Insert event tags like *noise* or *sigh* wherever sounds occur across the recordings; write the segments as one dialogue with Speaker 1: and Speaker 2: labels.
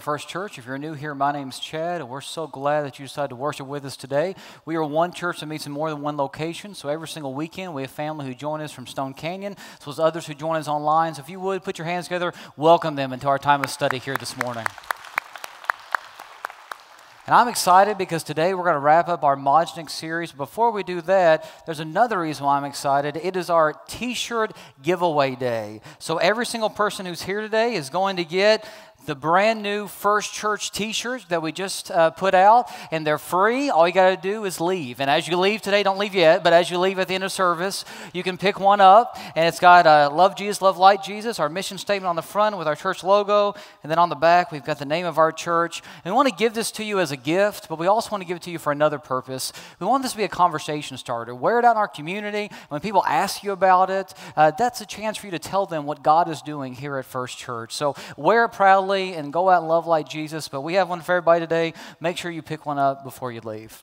Speaker 1: First Church. If you're new here, my name's Chad, and we're so glad that you decided to worship with us today. We are one church that meets in more than one location, so every single weekend we have family who join us from Stone Canyon, as well as others who join us online. So if you would, put your hands together, welcome them into our time of study here this morning. And I'm excited because today we're going to wrap up our Modgnik series. Before we do that, there's another reason why I'm excited. It is our t shirt giveaway day. So every single person who's here today is going to get the brand new First Church t shirts that we just uh, put out, and they're free. All you got to do is leave. And as you leave today, don't leave yet, but as you leave at the end of service, you can pick one up, and it's got uh, Love Jesus, Love Light Jesus, our mission statement on the front with our church logo, and then on the back, we've got the name of our church. And we want to give this to you as a gift, but we also want to give it to you for another purpose. We want this to be a conversation starter. Wear it out in our community. When people ask you about it, uh, that's a chance for you to tell them what God is doing here at First Church. So wear it proudly and go out and love like Jesus. But we have one for everybody today. Make sure you pick one up before you leave.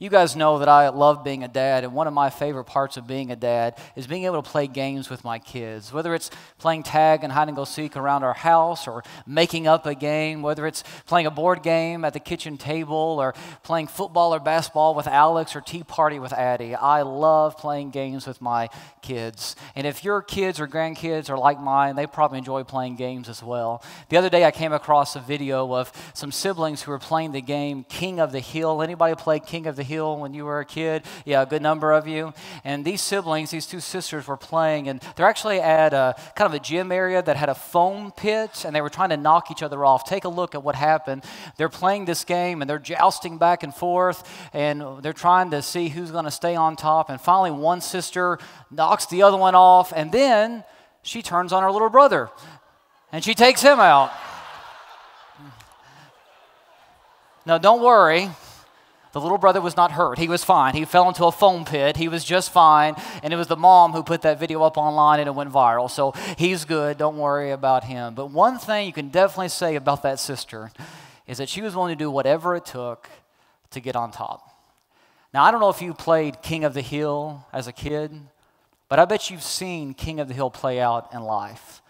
Speaker 1: You guys know that I love being a dad, and one of my favorite parts of being a dad is being able to play games with my kids. Whether it's playing tag and hide and go seek around our house, or making up a game, whether it's playing a board game at the kitchen table, or playing football or basketball with Alex, or tea party with Addie. I love playing games with my kids. And if your kids or grandkids are like mine, they probably enjoy playing games as well. The other day I came across a video of some siblings who were playing the game King of the Hill. Anybody play King of the Hill when you were a kid? Yeah, a good number of you. And these siblings, these two sisters were playing, and they're actually at a kind of a gym area that had a foam pit, and they were trying to knock each other off. Take a look at what happened. They're playing this game, and they're jousting back and forth, and they're trying to see who's going to stay on top. And finally, one sister knocks the other one off, and then she turns on her little brother, and she takes him out. Now, don't worry. The little brother was not hurt. He was fine. He fell into a foam pit. He was just fine. And it was the mom who put that video up online and it went viral. So he's good. Don't worry about him. But one thing you can definitely say about that sister is that she was willing to do whatever it took to get on top. Now, I don't know if you played King of the Hill as a kid, but I bet you've seen King of the Hill play out in life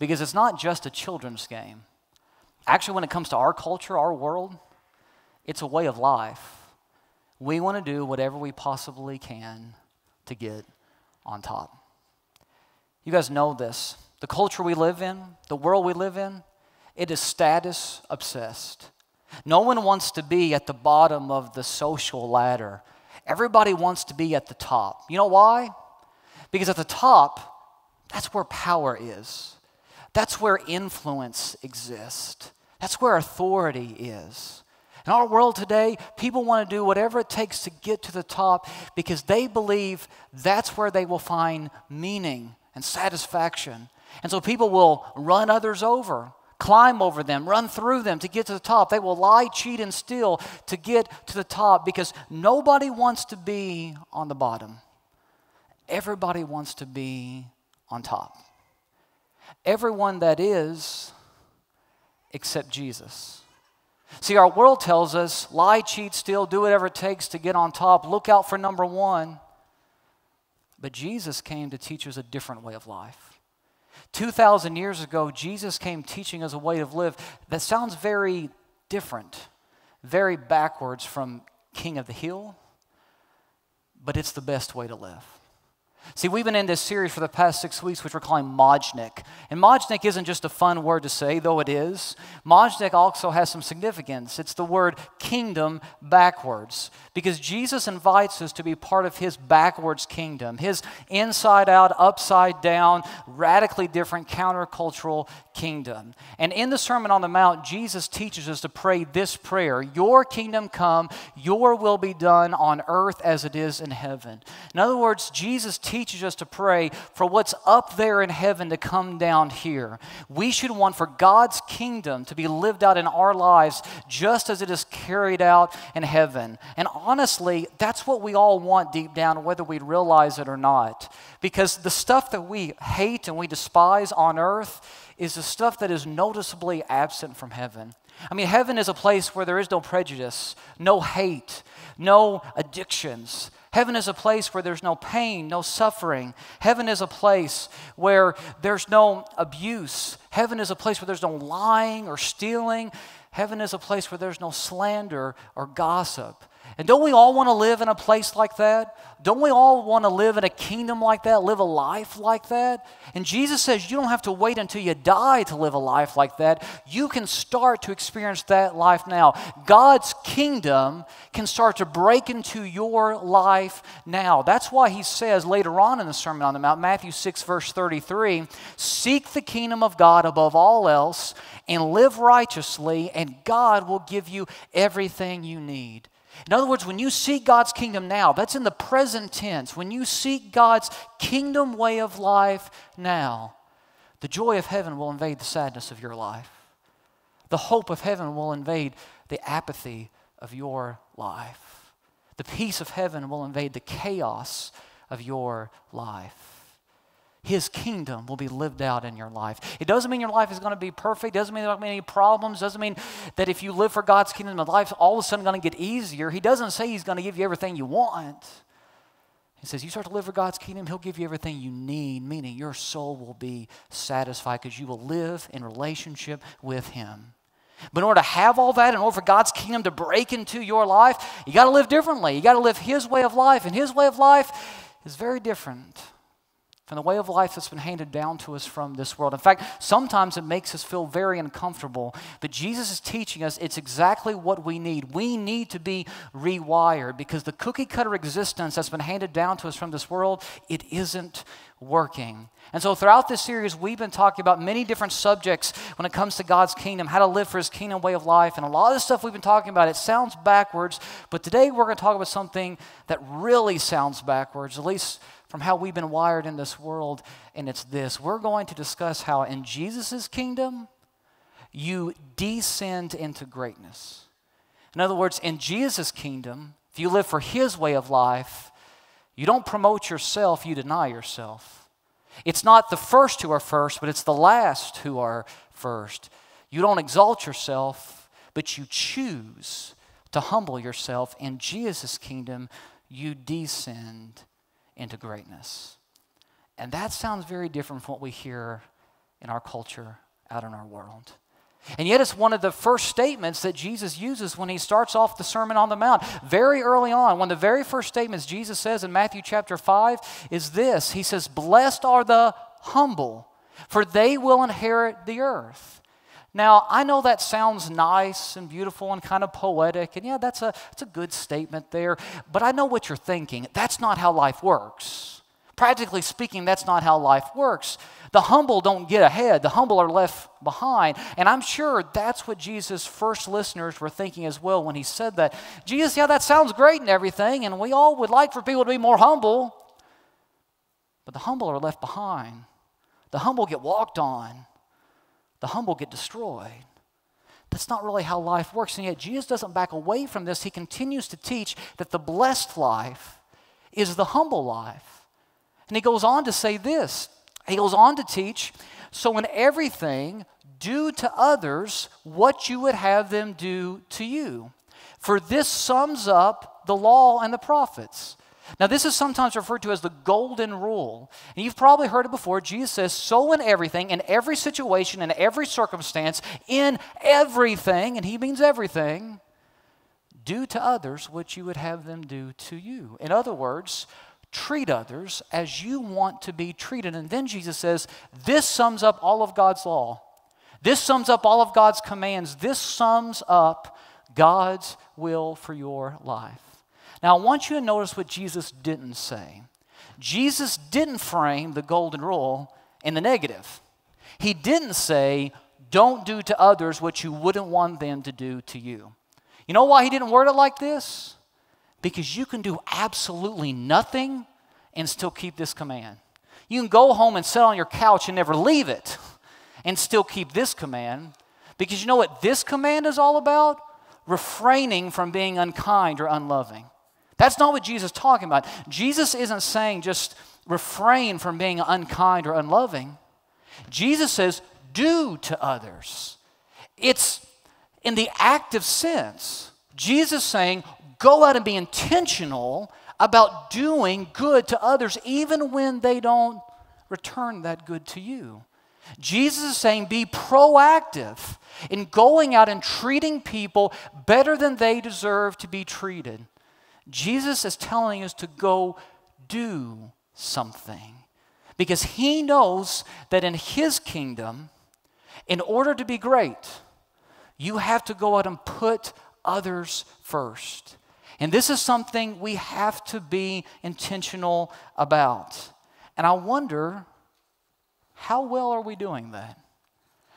Speaker 1: because it's not just a children's game. Actually, when it comes to our culture, our world, it's a way of life. We want to do whatever we possibly can to get on top. You guys know this. The culture we live in, the world we live in, it is status obsessed. No one wants to be at the bottom of the social ladder. Everybody wants to be at the top. You know why? Because at the top, that's where power is. That's where influence exists. That's where authority is. In our world today, people want to do whatever it takes to get to the top because they believe that's where they will find meaning and satisfaction. And so people will run others over, climb over them, run through them to get to the top. They will lie, cheat, and steal to get to the top because nobody wants to be on the bottom. Everybody wants to be on top. Everyone that is, except Jesus. See, our world tells us lie, cheat, steal, do whatever it takes to get on top. Look out for number one. But Jesus came to teach us a different way of life. 2,000 years ago, Jesus came teaching us a way of live that sounds very different, very backwards from King of the Hill, but it's the best way to live. See, we've been in this series for the past six weeks, which we're calling Modgnik. And Modgnik isn't just a fun word to say, though it is. Modgnik also has some significance. It's the word kingdom backwards, because Jesus invites us to be part of his backwards kingdom, his inside out, upside down, radically different countercultural kingdom. And in the Sermon on the Mount, Jesus teaches us to pray this prayer Your kingdom come, your will be done on earth as it is in heaven. In other words, Jesus teaches us to pray for what's up there in heaven to come down here. We should want for God's kingdom to be lived out in our lives just as it is carried out in heaven. And honestly, that's what we all want deep down, whether we realize it or not. Because the stuff that we hate and we despise on earth is the stuff that is noticeably absent from heaven. I mean, heaven is a place where there is no prejudice, no hate, no addictions. Heaven is a place where there's no pain, no suffering. Heaven is a place where there's no abuse. Heaven is a place where there's no lying or stealing. Heaven is a place where there's no slander or gossip. And don't we all want to live in a place like that? Don't we all want to live in a kingdom like that, live a life like that? And Jesus says you don't have to wait until you die to live a life like that. You can start to experience that life now. God's kingdom can start to break into your life now. That's why he says later on in the Sermon on the Mount, Matthew 6, verse 33 Seek the kingdom of God above all else and live righteously, and God will give you everything you need. In other words, when you seek God's kingdom now, that's in the present tense. When you seek God's kingdom way of life now, the joy of heaven will invade the sadness of your life. The hope of heaven will invade the apathy of your life. The peace of heaven will invade the chaos of your life. His kingdom will be lived out in your life. It doesn't mean your life is going to be perfect. It doesn't mean there to be any problems. It doesn't mean that if you live for God's kingdom, your life's all of a sudden going to get easier. He doesn't say He's going to give you everything you want. He says, You start to live for God's kingdom, He'll give you everything you need, meaning your soul will be satisfied because you will live in relationship with Him. But in order to have all that, in order for God's kingdom to break into your life, you got to live differently. You got to live His way of life, and His way of life is very different from the way of life that's been handed down to us from this world. In fact, sometimes it makes us feel very uncomfortable, but Jesus is teaching us it's exactly what we need. We need to be rewired because the cookie cutter existence that's been handed down to us from this world, it isn't working. And so, throughout this series, we've been talking about many different subjects when it comes to God's kingdom, how to live for His kingdom way of life. And a lot of the stuff we've been talking about, it sounds backwards, but today we're going to talk about something that really sounds backwards, at least from how we've been wired in this world, and it's this. We're going to discuss how in Jesus' kingdom, you descend into greatness. In other words, in Jesus' kingdom, if you live for His way of life, you don't promote yourself, you deny yourself. It's not the first who are first, but it's the last who are first. You don't exalt yourself, but you choose to humble yourself. In Jesus' kingdom, you descend into greatness. And that sounds very different from what we hear in our culture out in our world. And yet, it's one of the first statements that Jesus uses when he starts off the Sermon on the Mount. Very early on, one of the very first statements Jesus says in Matthew chapter 5 is this He says, Blessed are the humble, for they will inherit the earth. Now, I know that sounds nice and beautiful and kind of poetic, and yeah, that's a, that's a good statement there, but I know what you're thinking. That's not how life works. Practically speaking, that's not how life works. The humble don't get ahead, the humble are left behind. And I'm sure that's what Jesus' first listeners were thinking as well when he said that. Jesus, yeah, that sounds great and everything, and we all would like for people to be more humble. But the humble are left behind, the humble get walked on, the humble get destroyed. That's not really how life works. And yet, Jesus doesn't back away from this. He continues to teach that the blessed life is the humble life. And he goes on to say this he goes on to teach so in everything, do to others what you would have them do to you. For this sums up the law and the prophets. Now, this is sometimes referred to as the golden rule. And you've probably heard it before. Jesus says, So in everything, in every situation, in every circumstance, in everything, and he means everything, do to others what you would have them do to you. In other words, treat others as you want to be treated. And then Jesus says, This sums up all of God's law. This sums up all of God's commands. This sums up God's will for your life. Now, I want you to notice what Jesus didn't say. Jesus didn't frame the golden rule in the negative. He didn't say, Don't do to others what you wouldn't want them to do to you. You know why he didn't word it like this? Because you can do absolutely nothing and still keep this command. You can go home and sit on your couch and never leave it and still keep this command. Because you know what this command is all about? Refraining from being unkind or unloving. That's not what Jesus is talking about. Jesus isn't saying just refrain from being unkind or unloving. Jesus says, do to others. It's in the active sense. Jesus saying, Go out and be intentional about doing good to others, even when they don't return that good to you. Jesus is saying be proactive in going out and treating people better than they deserve to be treated. Jesus is telling us to go do something because he knows that in his kingdom, in order to be great, you have to go out and put others first. And this is something we have to be intentional about. And I wonder how well are we doing that?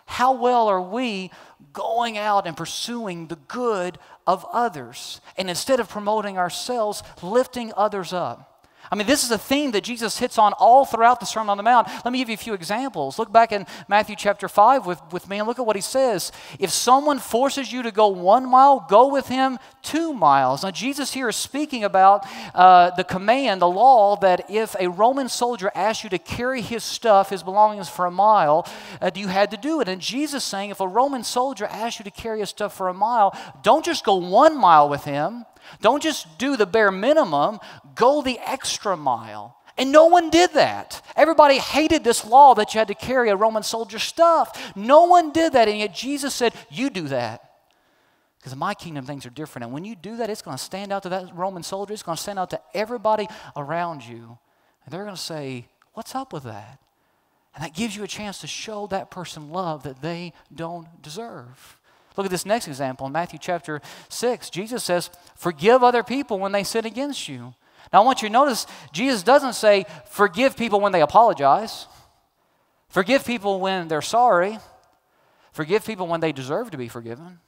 Speaker 1: How well are we going out and pursuing the good of others? And instead of promoting ourselves, lifting others up. I mean, this is a theme that Jesus hits on all throughout the Sermon on the Mount. Let me give you a few examples. Look back in Matthew chapter 5 with, with me and look at what he says. If someone forces you to go one mile, go with him two miles. Now, Jesus here is speaking about uh, the command, the law, that if a Roman soldier asked you to carry his stuff, his belongings for a mile, uh, you had to do it. And Jesus saying, if a Roman soldier asked you to carry his stuff for a mile, don't just go one mile with him. Don't just do the bare minimum, go the extra mile. And no one did that. Everybody hated this law that you had to carry a Roman soldier's stuff. No one did that, and yet Jesus said, You do that. Because in my kingdom, things are different. And when you do that, it's going to stand out to that Roman soldier, it's going to stand out to everybody around you. And they're going to say, What's up with that? And that gives you a chance to show that person love that they don't deserve. Look at this next example in Matthew chapter 6. Jesus says, Forgive other people when they sin against you. Now, I want you to notice Jesus doesn't say, Forgive people when they apologize, forgive people when they're sorry, forgive people when they deserve to be forgiven.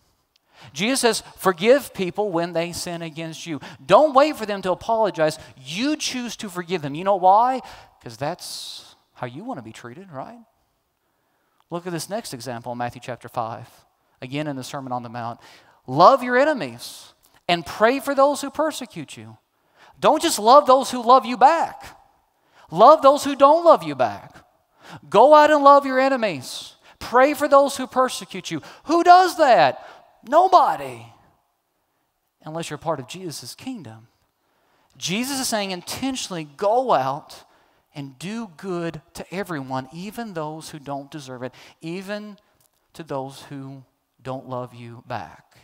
Speaker 1: Jesus says, Forgive people when they sin against you. Don't wait for them to apologize. You choose to forgive them. You know why? Because that's how you want to be treated, right? Look at this next example in Matthew chapter 5 again in the Sermon on the Mount. Love your enemies and pray for those who persecute you. Don't just love those who love you back, love those who don't love you back. Go out and love your enemies. Pray for those who persecute you. Who does that? Nobody. Unless you're part of Jesus' kingdom. Jesus is saying intentionally go out and do good to everyone, even those who don't deserve it, even to those who don't love you back.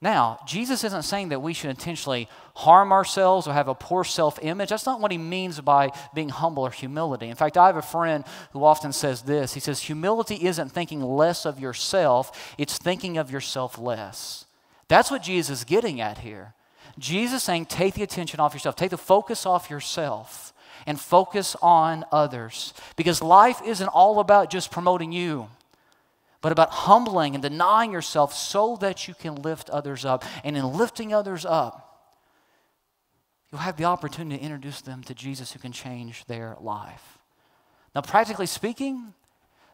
Speaker 1: Now, Jesus isn't saying that we should intentionally harm ourselves or have a poor self image. That's not what he means by being humble or humility. In fact, I have a friend who often says this He says, Humility isn't thinking less of yourself, it's thinking of yourself less. That's what Jesus is getting at here. Jesus saying, Take the attention off yourself, take the focus off yourself, and focus on others. Because life isn't all about just promoting you but about humbling and denying yourself so that you can lift others up. And in lifting others up, you'll have the opportunity to introduce them to Jesus who can change their life. Now, practically speaking,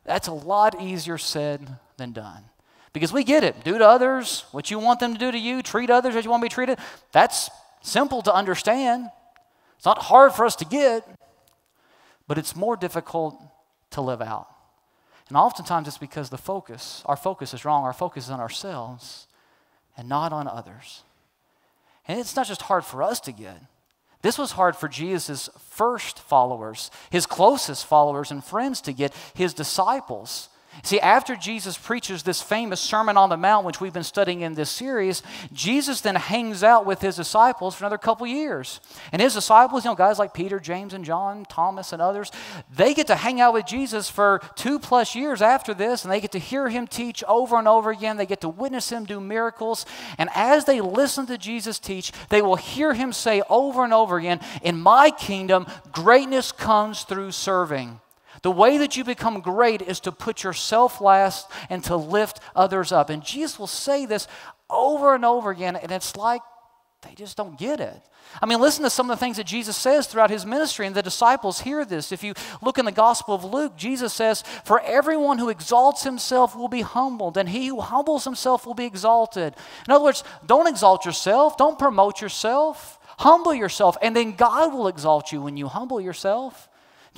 Speaker 1: that's a lot easier said than done. Because we get it. Do to others what you want them to do to you, treat others as you want to be treated. That's simple to understand. It's not hard for us to get, but it's more difficult to live out. And oftentimes it's because the focus, our focus is wrong. Our focus is on ourselves and not on others. And it's not just hard for us to get. This was hard for Jesus' first followers, his closest followers and friends to get, his disciples. See, after Jesus preaches this famous Sermon on the Mount, which we've been studying in this series, Jesus then hangs out with his disciples for another couple years. And his disciples, you know, guys like Peter, James, and John, Thomas, and others, they get to hang out with Jesus for two plus years after this, and they get to hear him teach over and over again. They get to witness him do miracles. And as they listen to Jesus teach, they will hear him say over and over again, In my kingdom, greatness comes through serving. The way that you become great is to put yourself last and to lift others up. And Jesus will say this over and over again, and it's like they just don't get it. I mean, listen to some of the things that Jesus says throughout his ministry, and the disciples hear this. If you look in the Gospel of Luke, Jesus says, For everyone who exalts himself will be humbled, and he who humbles himself will be exalted. In other words, don't exalt yourself, don't promote yourself, humble yourself, and then God will exalt you when you humble yourself.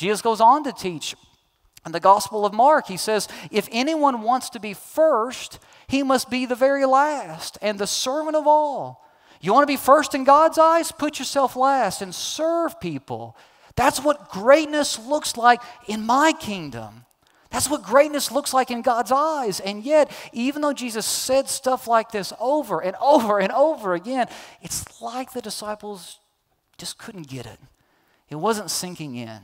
Speaker 1: Jesus goes on to teach in the Gospel of Mark, he says, If anyone wants to be first, he must be the very last and the servant of all. You want to be first in God's eyes? Put yourself last and serve people. That's what greatness looks like in my kingdom. That's what greatness looks like in God's eyes. And yet, even though Jesus said stuff like this over and over and over again, it's like the disciples just couldn't get it. It wasn't sinking in.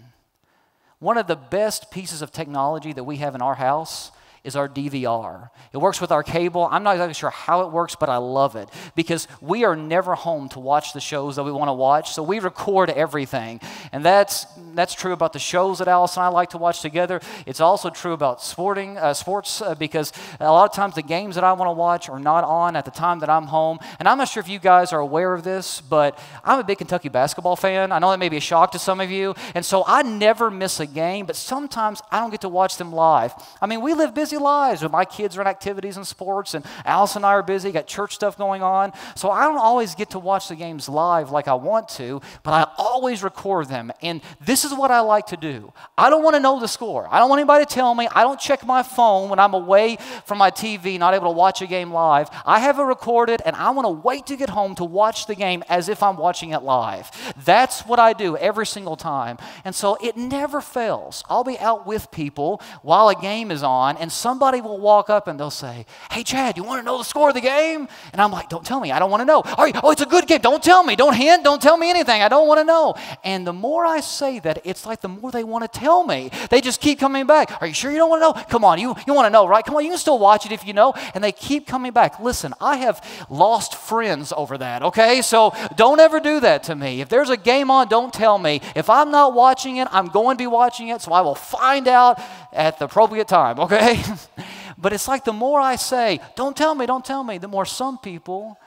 Speaker 1: One of the best pieces of technology that we have in our house is our DVR. It works with our cable. I'm not exactly sure how it works, but I love it because we are never home to watch the shows that we want to watch, so we record everything. And that's, that's true about the shows that Alice and I like to watch together. It's also true about sporting, uh, sports uh, because a lot of times the games that I want to watch are not on at the time that I'm home. And I'm not sure if you guys are aware of this, but I'm a big Kentucky basketball fan. I know that may be a shock to some of you. And so I never miss a game, but sometimes I don't get to watch them live. I mean, we live busy busy lives. When my kids are in activities and sports, and Alice and I are busy, got church stuff going on. So I don't always get to watch the games live like I want to, but I always record them. And this is what I like to do. I don't want to know the score. I don't want anybody to tell me. I don't check my phone when I'm away from my TV, not able to watch a game live. I have it recorded, and I want to wait to get home to watch the game as if I'm watching it live. That's what I do every single time. And so it never fails. I'll be out with people while a game is on, and somebody will walk up and they'll say, Hey, Chad, you want to know the score of the game? And I'm like, Don't tell me. I don't want to know. oh, it's a good game. Don't tell me. Don't hint. Don't tell me anything. I don't want to know. And the more I say that, it's like the more they want to tell me. They just keep coming back. Are you sure you don't want to know? Come on, you, you want to know, right? Come on, you can still watch it if you know. And they keep coming back. Listen, I have lost friends over that, okay? So don't ever do that to me. If there's a game on, don't tell me. If I'm not watching it, I'm going to be watching it, so I will find out at the appropriate time, okay? *laughs* but it's like the more I say, don't tell me, don't tell me, the more some people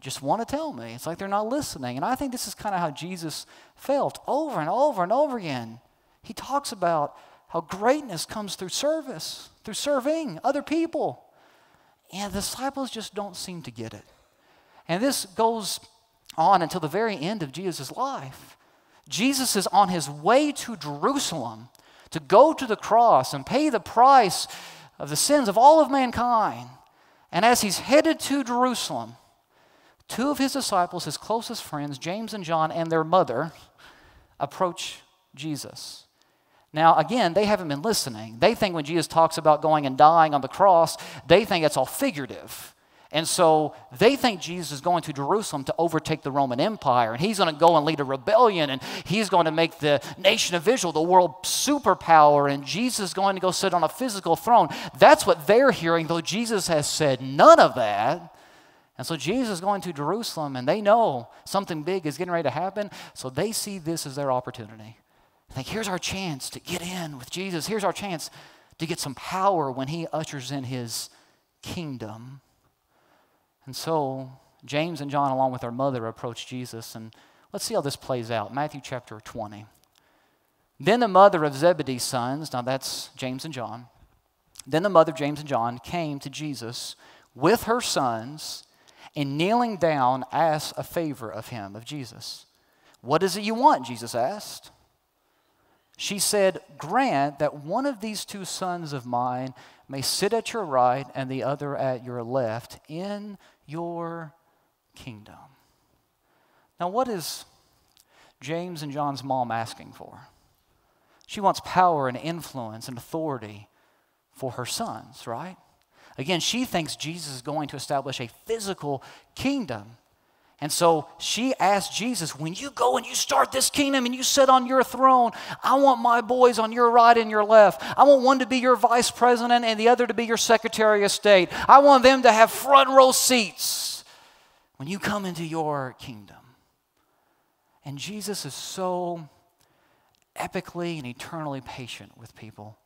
Speaker 1: just want to tell me. It's like they're not listening. And I think this is kind of how Jesus felt over and over and over again. He talks about how greatness comes through service, through serving other people. And the disciples just don't seem to get it. And this goes on until the very end of Jesus' life. Jesus is on his way to Jerusalem to go to the cross and pay the price of the sins of all of mankind. And as he's headed to Jerusalem, two of his disciples, his closest friends, James and John, and their mother, approach Jesus. Now, again, they haven't been listening. They think when Jesus talks about going and dying on the cross, they think it's all figurative. And so they think Jesus is going to Jerusalem to overtake the Roman Empire, and he's going to go and lead a rebellion, and he's going to make the nation of Israel the world superpower, and Jesus is going to go sit on a physical throne. That's what they're hearing, though Jesus has said none of that. And so Jesus is going to Jerusalem, and they know something big is getting ready to happen, so they see this as their opportunity. They think, here's our chance to get in with Jesus. Here's our chance to get some power when he ushers in his kingdom. And so James and John, along with their mother, approach Jesus. And let's see how this plays out. Matthew chapter 20. Then the mother of Zebedee's sons, now that's James and John, then the mother of James and John came to Jesus with her sons and kneeling down asked a favor of him, of Jesus. What is it you want? Jesus asked. She said, Grant that one of these two sons of mine may sit at your right and the other at your left in your kingdom. Now, what is James and John's mom asking for? She wants power and influence and authority for her sons, right? Again, she thinks Jesus is going to establish a physical kingdom. And so she asked Jesus, when you go and you start this kingdom and you sit on your throne, I want my boys on your right and your left. I want one to be your vice president and the other to be your secretary of state. I want them to have front row seats when you come into your kingdom. And Jesus is so epically and eternally patient with people.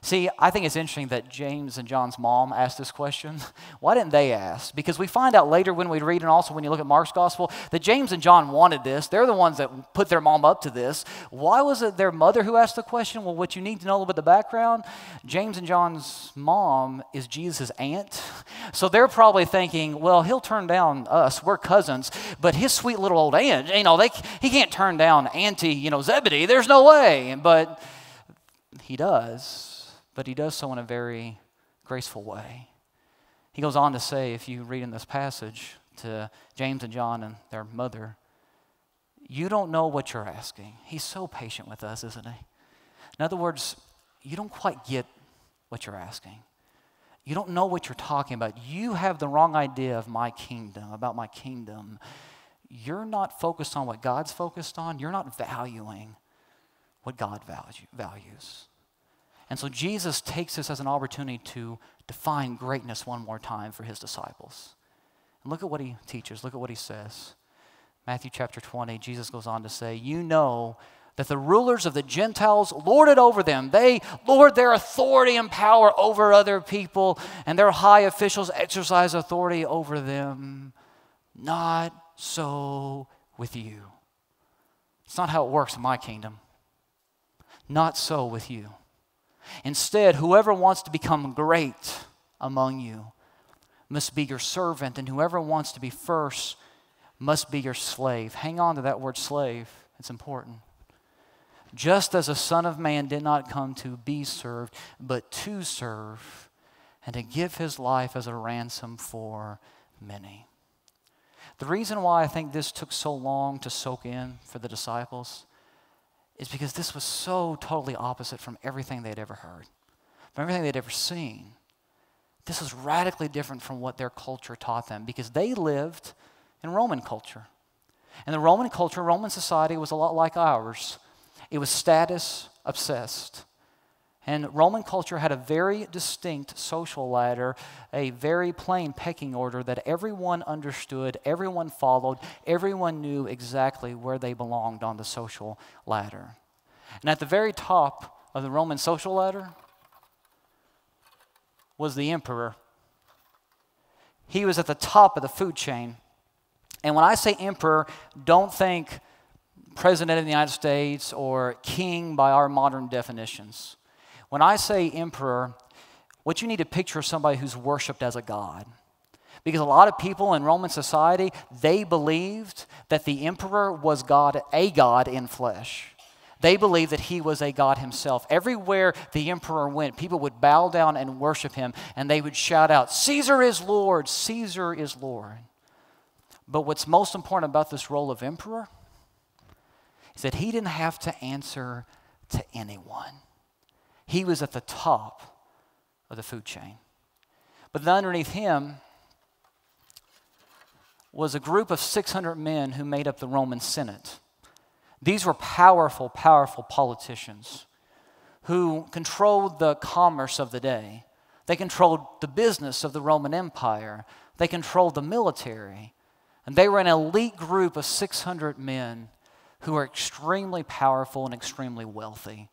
Speaker 1: See, I think it's interesting that James and John's mom asked this question. *laughs* Why didn't they ask? Because we find out later when we read, and also when you look at Mark's gospel, that James and John wanted this. They're the ones that put their mom up to this. Why was it their mother who asked the question? Well, what you need to know about the background James and John's mom is Jesus' aunt. So they're probably thinking, well, he'll turn down us. We're cousins. But his sweet little old aunt, you know, they, he can't turn down Auntie, you know, Zebedee. There's no way. But he does but he does so in a very graceful way. He goes on to say, if you read in this passage, to James and John and their mother, You don't know what you're asking. He's so patient with us, isn't he? In other words, you don't quite get what you're asking. You don't know what you're talking about. You have the wrong idea of my kingdom, about my kingdom. You're not focused on what God's focused on. You're not valuing what God value, values. And so Jesus takes this as an opportunity to define greatness one more time for his disciples. And look at what he teaches, look at what he says. Matthew chapter 20, Jesus goes on to say, You know that the rulers of the Gentiles lord it over them. They lord their authority and power over other people, and their high officials exercise authority over them. Not so with you. It's not how it works in my kingdom. Not so with you. Instead, whoever wants to become great among you must be your servant, and whoever wants to be first must be your slave. Hang on to that word slave, it's important. Just as a Son of Man did not come to be served, but to serve, and to give his life as a ransom for many. The reason why I think this took so long to soak in for the disciples is because this was so totally opposite from everything they'd ever heard, from everything they'd ever seen. This was radically different from what their culture taught them because they lived in Roman culture. And the Roman culture, Roman society was a lot like ours. It was status obsessed. And Roman culture had a very distinct social ladder, a very plain pecking order that everyone understood, everyone followed, everyone knew exactly where they belonged on the social ladder. And at the very top of the Roman social ladder was the emperor. He was at the top of the food chain. And when I say emperor, don't think president of the United States or king by our modern definitions. When I say emperor, what you need to picture is somebody who's worshiped as a god. Because a lot of people in Roman society, they believed that the emperor was God, a God in flesh. They believed that he was a God himself. Everywhere the emperor went, people would bow down and worship him, and they would shout out, Caesar is Lord, Caesar is Lord. But what's most important about this role of emperor is that he didn't have to answer to anyone. He was at the top of the food chain. But underneath him was a group of 600 men who made up the Roman Senate. These were powerful, powerful politicians who controlled the commerce of the day. They controlled the business of the Roman Empire. They controlled the military. And they were an elite group of 600 men who were extremely powerful and extremely wealthy.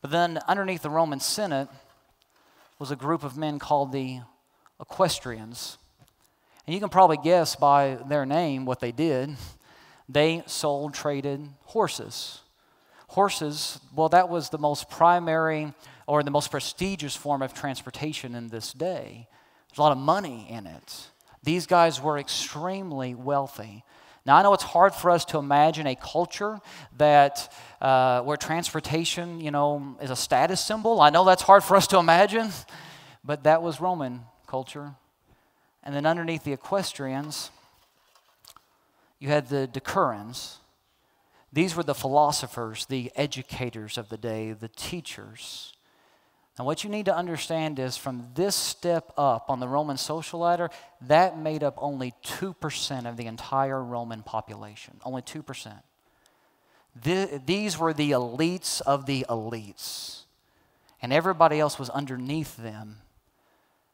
Speaker 1: But then underneath the Roman Senate was a group of men called the equestrians. And you can probably guess by their name what they did. They sold, traded horses. Horses, well, that was the most primary or the most prestigious form of transportation in this day. There's a lot of money in it. These guys were extremely wealthy. Now, I know it's hard for us to imagine a culture that uh, where transportation, you know, is a status symbol. I know that's hard for us to imagine, but that was Roman culture. And then underneath the equestrians, you had the decurions. These were the philosophers, the educators of the day, the teachers. Now, what you need to understand is from this step up on the Roman social ladder, that made up only 2% of the entire Roman population. Only 2%. these were the elites of the elites, and everybody else was underneath them.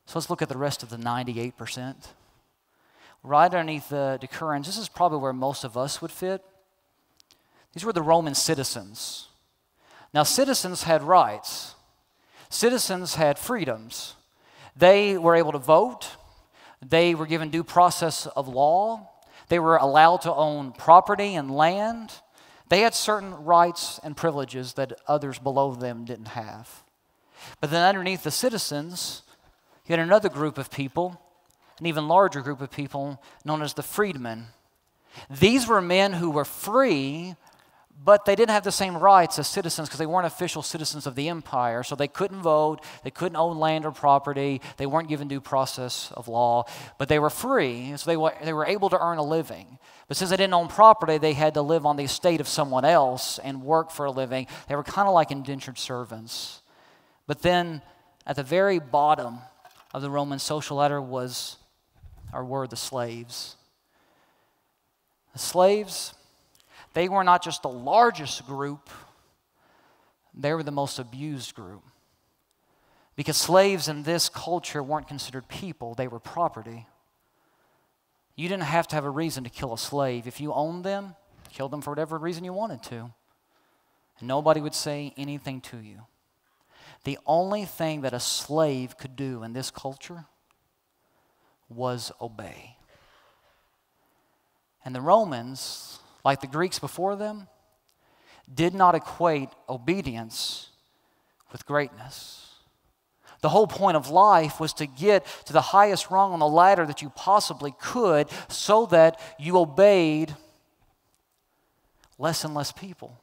Speaker 1: So let's look at the rest of the 98%. Right underneath the decurions, this is probably where most of us would fit. These were the Roman citizens. Now, citizens had rights citizens had freedoms. They were able to vote, they were given due process of law, they were allowed to own property and land. They had certain rights and privileges that others below them didn't have. But then underneath the citizens, you had another group of people, an even larger group of people known as the freedmen. These were men who were free but they didn't have the same rights as citizens because they weren't official citizens of the empire. So they couldn't vote, they couldn't own land or property, they weren't given due process of law, but they were free, so they were, they were able to earn a living. But since they didn't own property, they had to live on the estate of someone else and work for a living. They were kind of like indentured servants. But then at the very bottom of the Roman social ladder was, or were the slaves. The slaves they were not just the largest group, they were the most abused group. Because slaves in this culture weren't considered people, they were property. You didn't have to have a reason to kill a slave. If you owned them, kill them for whatever reason you wanted to. And nobody would say anything to you. The only thing that a slave could do in this culture was obey. And the Romans like the Greeks before them, did not equate obedience with greatness. The whole point of life was to get to the highest rung on the ladder that you possibly could so that you obeyed less and less people.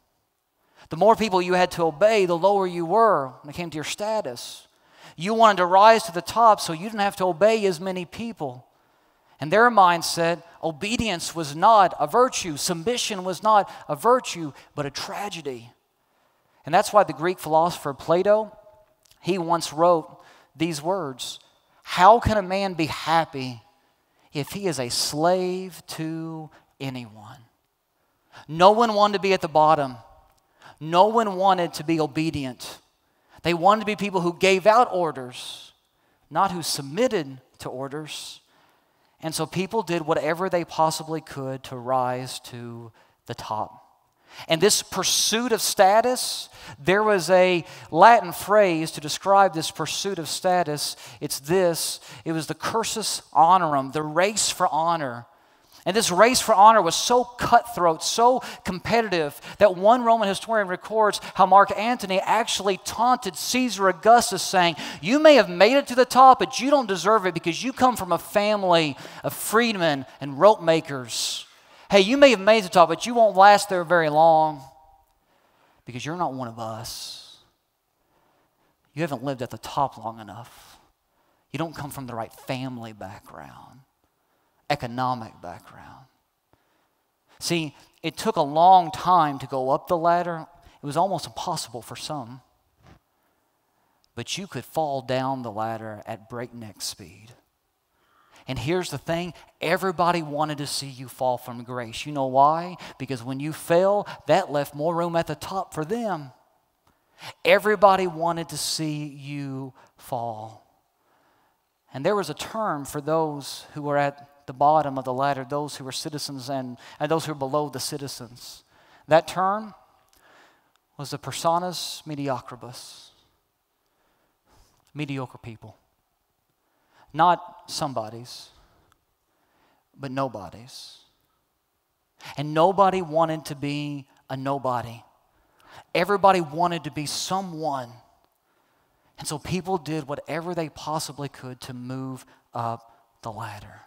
Speaker 1: The more people you had to obey, the lower you were when it came to your status. You wanted to rise to the top so you didn't have to obey as many people. And their mindset, obedience was not a virtue, submission was not a virtue, but a tragedy. And that's why the Greek philosopher Plato, he once wrote these words How can a man be happy if he is a slave to anyone? No one wanted to be at the bottom. No one wanted to be obedient. They wanted to be people who gave out orders, not who submitted to orders. And so people did whatever they possibly could to rise to the top. And this pursuit of status, there was a Latin phrase to describe this pursuit of status. It's this it was the cursus honorum, the race for honor. And this race for honor was so cutthroat, so competitive, that one Roman historian records how Mark Antony actually taunted Caesar Augustus, saying, You may have made it to the top, but you don't deserve it because you come from a family of freedmen and rope makers. Hey, you may have made it to the top, but you won't last there very long because you're not one of us. You haven't lived at the top long enough. You don't come from the right family background economic background. See, it took a long time to go up the ladder. It was almost impossible for some. But you could fall down the ladder at breakneck speed. And here's the thing everybody wanted to see you fall from grace. You know why? Because when you fell, that left more room at the top for them. Everybody wanted to see you fall. And there was a term for those who were at the bottom of the ladder, those who were citizens and, and those who were below the citizens. That term was the personas mediocribus, mediocre people. Not somebody's, but nobody's. And nobody wanted to be a nobody. Everybody wanted to be someone. And so people did whatever they possibly could to move up the ladder.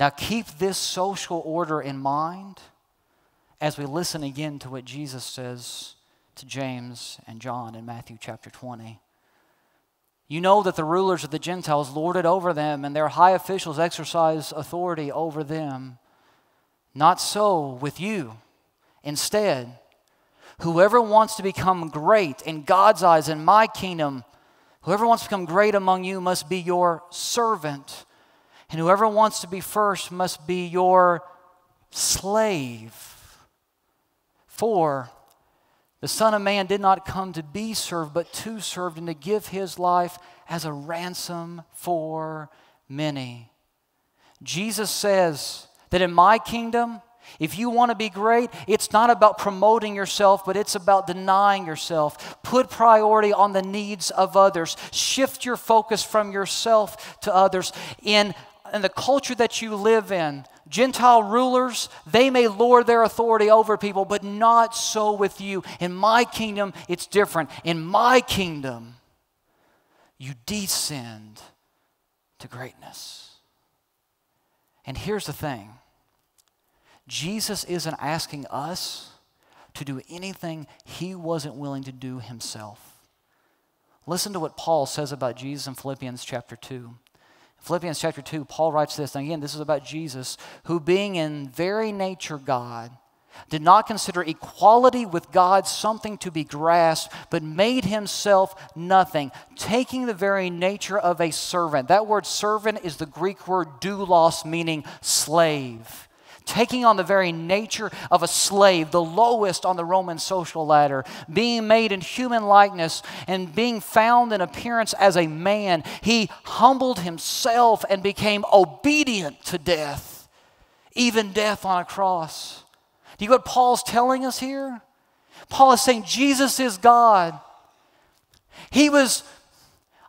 Speaker 1: Now, keep this social order in mind as we listen again to what Jesus says to James and John in Matthew chapter 20. You know that the rulers of the Gentiles lord it over them, and their high officials exercise authority over them. Not so with you. Instead, whoever wants to become great in God's eyes, in my kingdom, whoever wants to become great among you must be your servant. And whoever wants to be first must be your slave. For the Son of Man did not come to be served, but to serve and to give his life as a ransom for many. Jesus says that in my kingdom, if you want to be great, it's not about promoting yourself, but it's about denying yourself. Put priority on the needs of others. Shift your focus from yourself to others. In and the culture that you live in, Gentile rulers, they may lord their authority over people, but not so with you. In my kingdom, it's different. In my kingdom, you descend to greatness. And here's the thing Jesus isn't asking us to do anything he wasn't willing to do himself. Listen to what Paul says about Jesus in Philippians chapter 2. Philippians chapter 2, Paul writes this, and again, this is about Jesus, who being in very nature God, did not consider equality with God something to be grasped, but made himself nothing, taking the very nature of a servant. That word servant is the Greek word doulos, meaning slave taking on the very nature of a slave, the lowest on the Roman social ladder, being made in human likeness and being found in appearance as a man, he humbled himself and became obedient to death, even death on a cross. Do you know what Paul's telling us here? Paul is saying Jesus is God. He was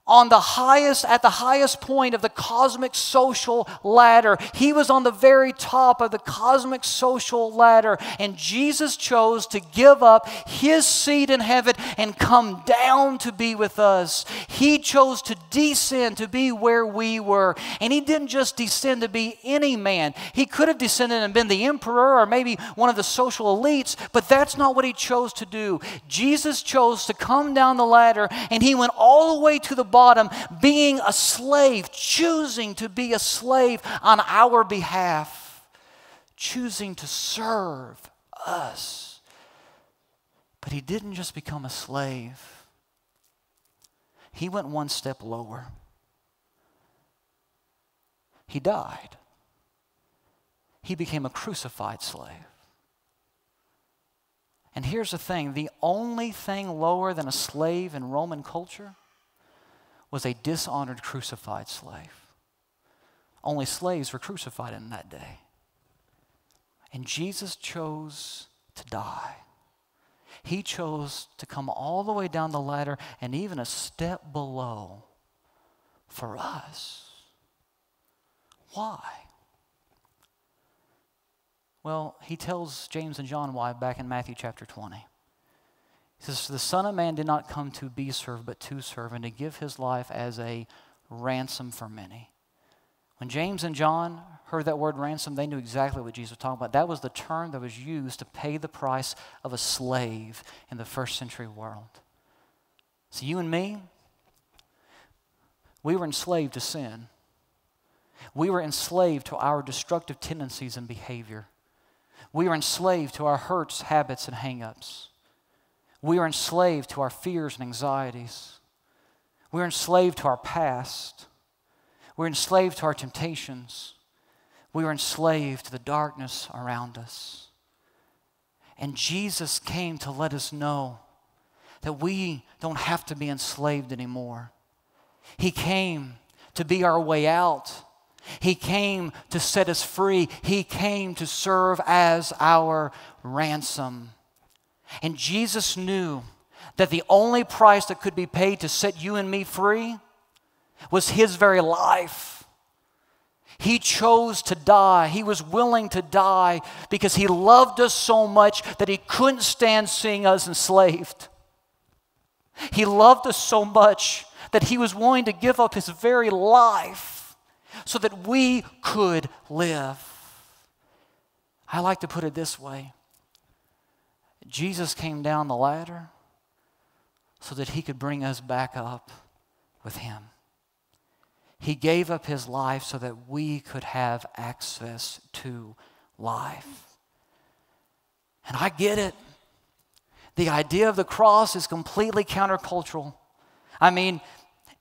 Speaker 1: on the highest, at the highest point of the cosmic social ladder. He was on the very top of the cosmic social ladder. And Jesus chose to give up his seat in heaven and come down to be with us. He chose to descend to be where we were. And he didn't just descend to be any man, he could have descended and been the emperor or maybe one of the social elites, but that's not what he chose to do. Jesus chose to come down the ladder and he went all the way to the bottom, being a slave, choosing to be a slave on our behalf, choosing to serve us. But he didn't just become a slave, he went one step lower. He died. He became a crucified slave. And here's the thing the only thing lower than a slave in Roman culture was a dishonored crucified slave. Only slaves were crucified in that day. And Jesus chose to die. He chose to come all the way down the ladder and even a step below for us. Why? Well, he tells James and John why back in Matthew chapter 20. He says, The Son of Man did not come to be served, but to serve, and to give his life as a ransom for many. When James and John heard that word ransom, they knew exactly what Jesus was talking about. That was the term that was used to pay the price of a slave in the first century world. So, you and me, we were enslaved to sin. We were enslaved to our destructive tendencies and behavior. We were enslaved to our hurts, habits, and hangups. We are enslaved to our fears and anxieties. We're enslaved to our past. We're enslaved to our temptations. We are enslaved to the darkness around us. And Jesus came to let us know that we don't have to be enslaved anymore. He came to be our way out. He came to set us free. He came to serve as our ransom. And Jesus knew that the only price that could be paid to set you and me free was His very life. He chose to die. He was willing to die because He loved us so much that He couldn't stand seeing us enslaved. He loved us so much that He was willing to give up His very life so that we could live. I like to put it this way Jesus came down the ladder so that he could bring us back up with him. He gave up his life so that we could have access to life. And I get it. The idea of the cross is completely countercultural. I mean,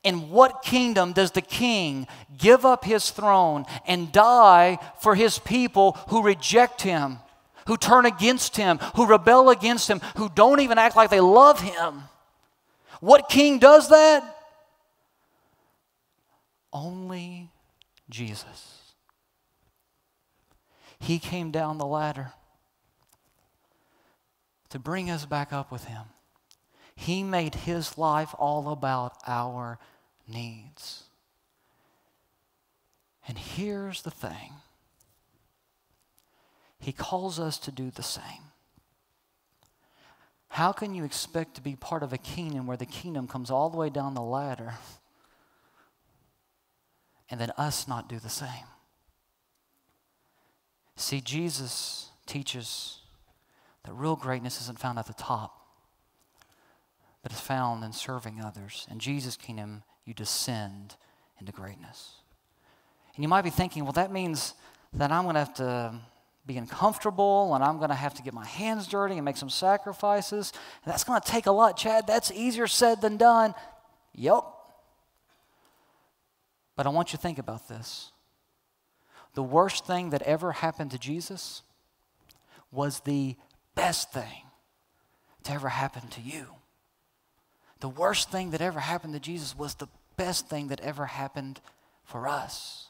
Speaker 1: in what kingdom does the king give up his throne and die for his people who reject him? who turn against him, who rebel against him, who don't even act like they love him. What king does that? Only Jesus. He came down the ladder to bring us back up with him. He made his life all about our needs. And here's the thing he calls us to do the same. How can you expect to be part of a kingdom where the kingdom comes all the way down the ladder and then us not do the same? See, Jesus teaches that real greatness isn't found at the top, but is found in serving others. In Jesus' kingdom, you descend into greatness. And you might be thinking, well, that means that I'm going to have to be uncomfortable and I'm going to have to get my hands dirty and make some sacrifices. And that's going to take a lot, Chad. That's easier said than done. Yep. But I want you to think about this. The worst thing that ever happened to Jesus was the best thing to ever happen to you. The worst thing that ever happened to Jesus was the best thing that ever happened for us.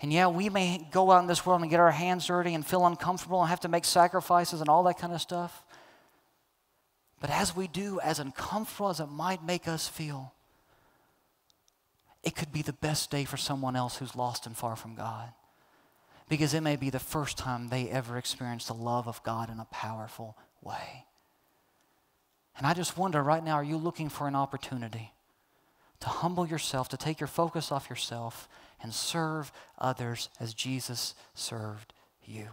Speaker 1: And yeah, we may go out in this world and get our hands dirty and feel uncomfortable and have to make sacrifices and all that kind of stuff. But as we do, as uncomfortable as it might make us feel, it could be the best day for someone else who's lost and far from God. Because it may be the first time they ever experienced the love of God in a powerful way. And I just wonder right now are you looking for an opportunity to humble yourself, to take your focus off yourself, and serve others as Jesus served you?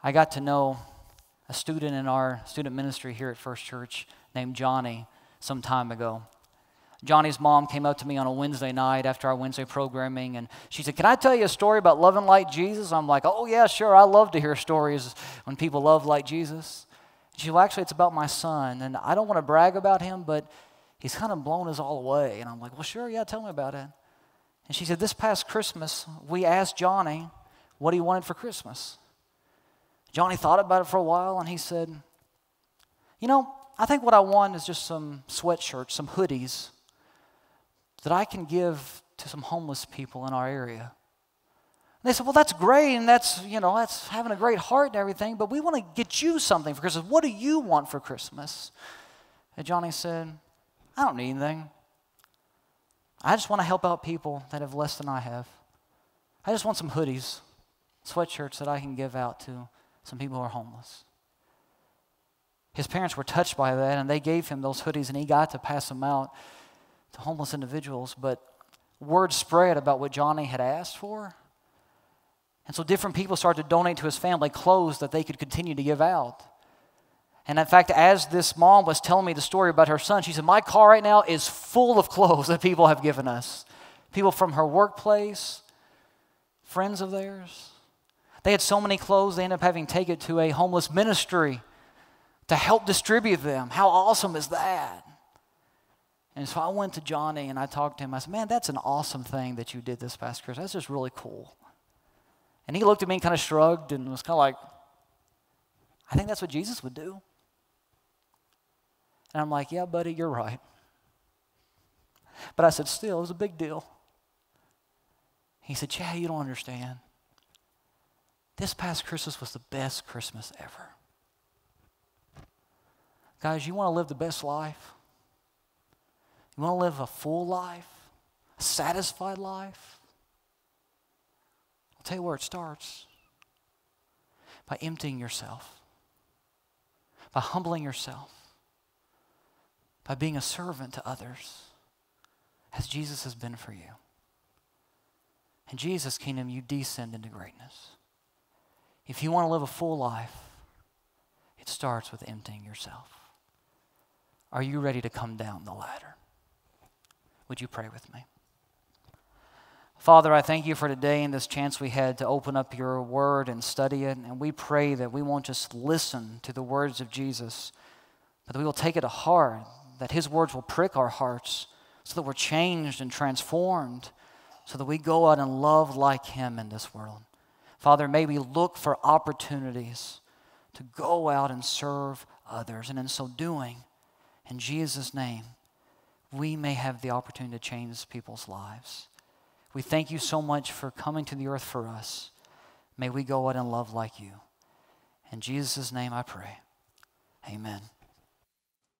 Speaker 1: I got to know a student in our student ministry here at First Church named Johnny some time ago. Johnny's mom came up to me on a Wednesday night after our Wednesday programming, and she said, Can I tell you a story about loving like Jesus? I'm like, Oh, yeah, sure. I love to hear stories when people love like Jesus. She said, Well, actually, it's about my son, and I don't want to brag about him, but he's kind of blown us all away. And I'm like, Well, sure, yeah, tell me about it. And she said, This past Christmas, we asked Johnny what he wanted for Christmas. Johnny thought about it for a while, and he said, You know, I think what I want is just some sweatshirts, some hoodies that I can give to some homeless people in our area. And they said, Well, that's great, and that's, you know, that's having a great heart and everything, but we want to get you something for Christmas. What do you want for Christmas? And Johnny said, I don't need anything. I just want to help out people that have less than I have. I just want some hoodies, sweatshirts that I can give out to some people who are homeless. His parents were touched by that, and they gave him those hoodies, and he got to pass them out to homeless individuals, but word spread about what Johnny had asked for. And so different people started to donate to his family clothes that they could continue to give out. And in fact, as this mom was telling me the story about her son, she said, My car right now is full of clothes that people have given us. People from her workplace, friends of theirs. They had so many clothes, they ended up having to take it to a homeless ministry to help distribute them. How awesome is that? And so I went to Johnny and I talked to him. I said, Man, that's an awesome thing that you did this past Christmas. That's just really cool. And he looked at me and kind of shrugged and was kind of like, I think that's what Jesus would do. And I'm like, Yeah, buddy, you're right. But I said, Still, it was a big deal. He said, Chad, you don't understand. This past Christmas was the best Christmas ever. Guys, you want to live the best life? You want to live a full life, a satisfied life? I'll tell you where it starts by emptying yourself, by humbling yourself, by being a servant to others, as Jesus has been for you. In Jesus' kingdom, you descend into greatness. If you want to live a full life, it starts with emptying yourself. Are you ready to come down the ladder? Would you pray with me? Father, I thank you for today and this chance we had to open up your word and study it. And we pray that we won't just listen to the words of Jesus, but that we will take it to heart, that his words will prick our hearts so that we're changed and transformed, so that we go out and love like him in this world. Father, may we look for opportunities to go out and serve others. And in so doing, in Jesus' name, we may have the opportunity to change people's lives. We thank you so much for coming to the earth for us. May we go out and love like you. In Jesus' name I pray. Amen.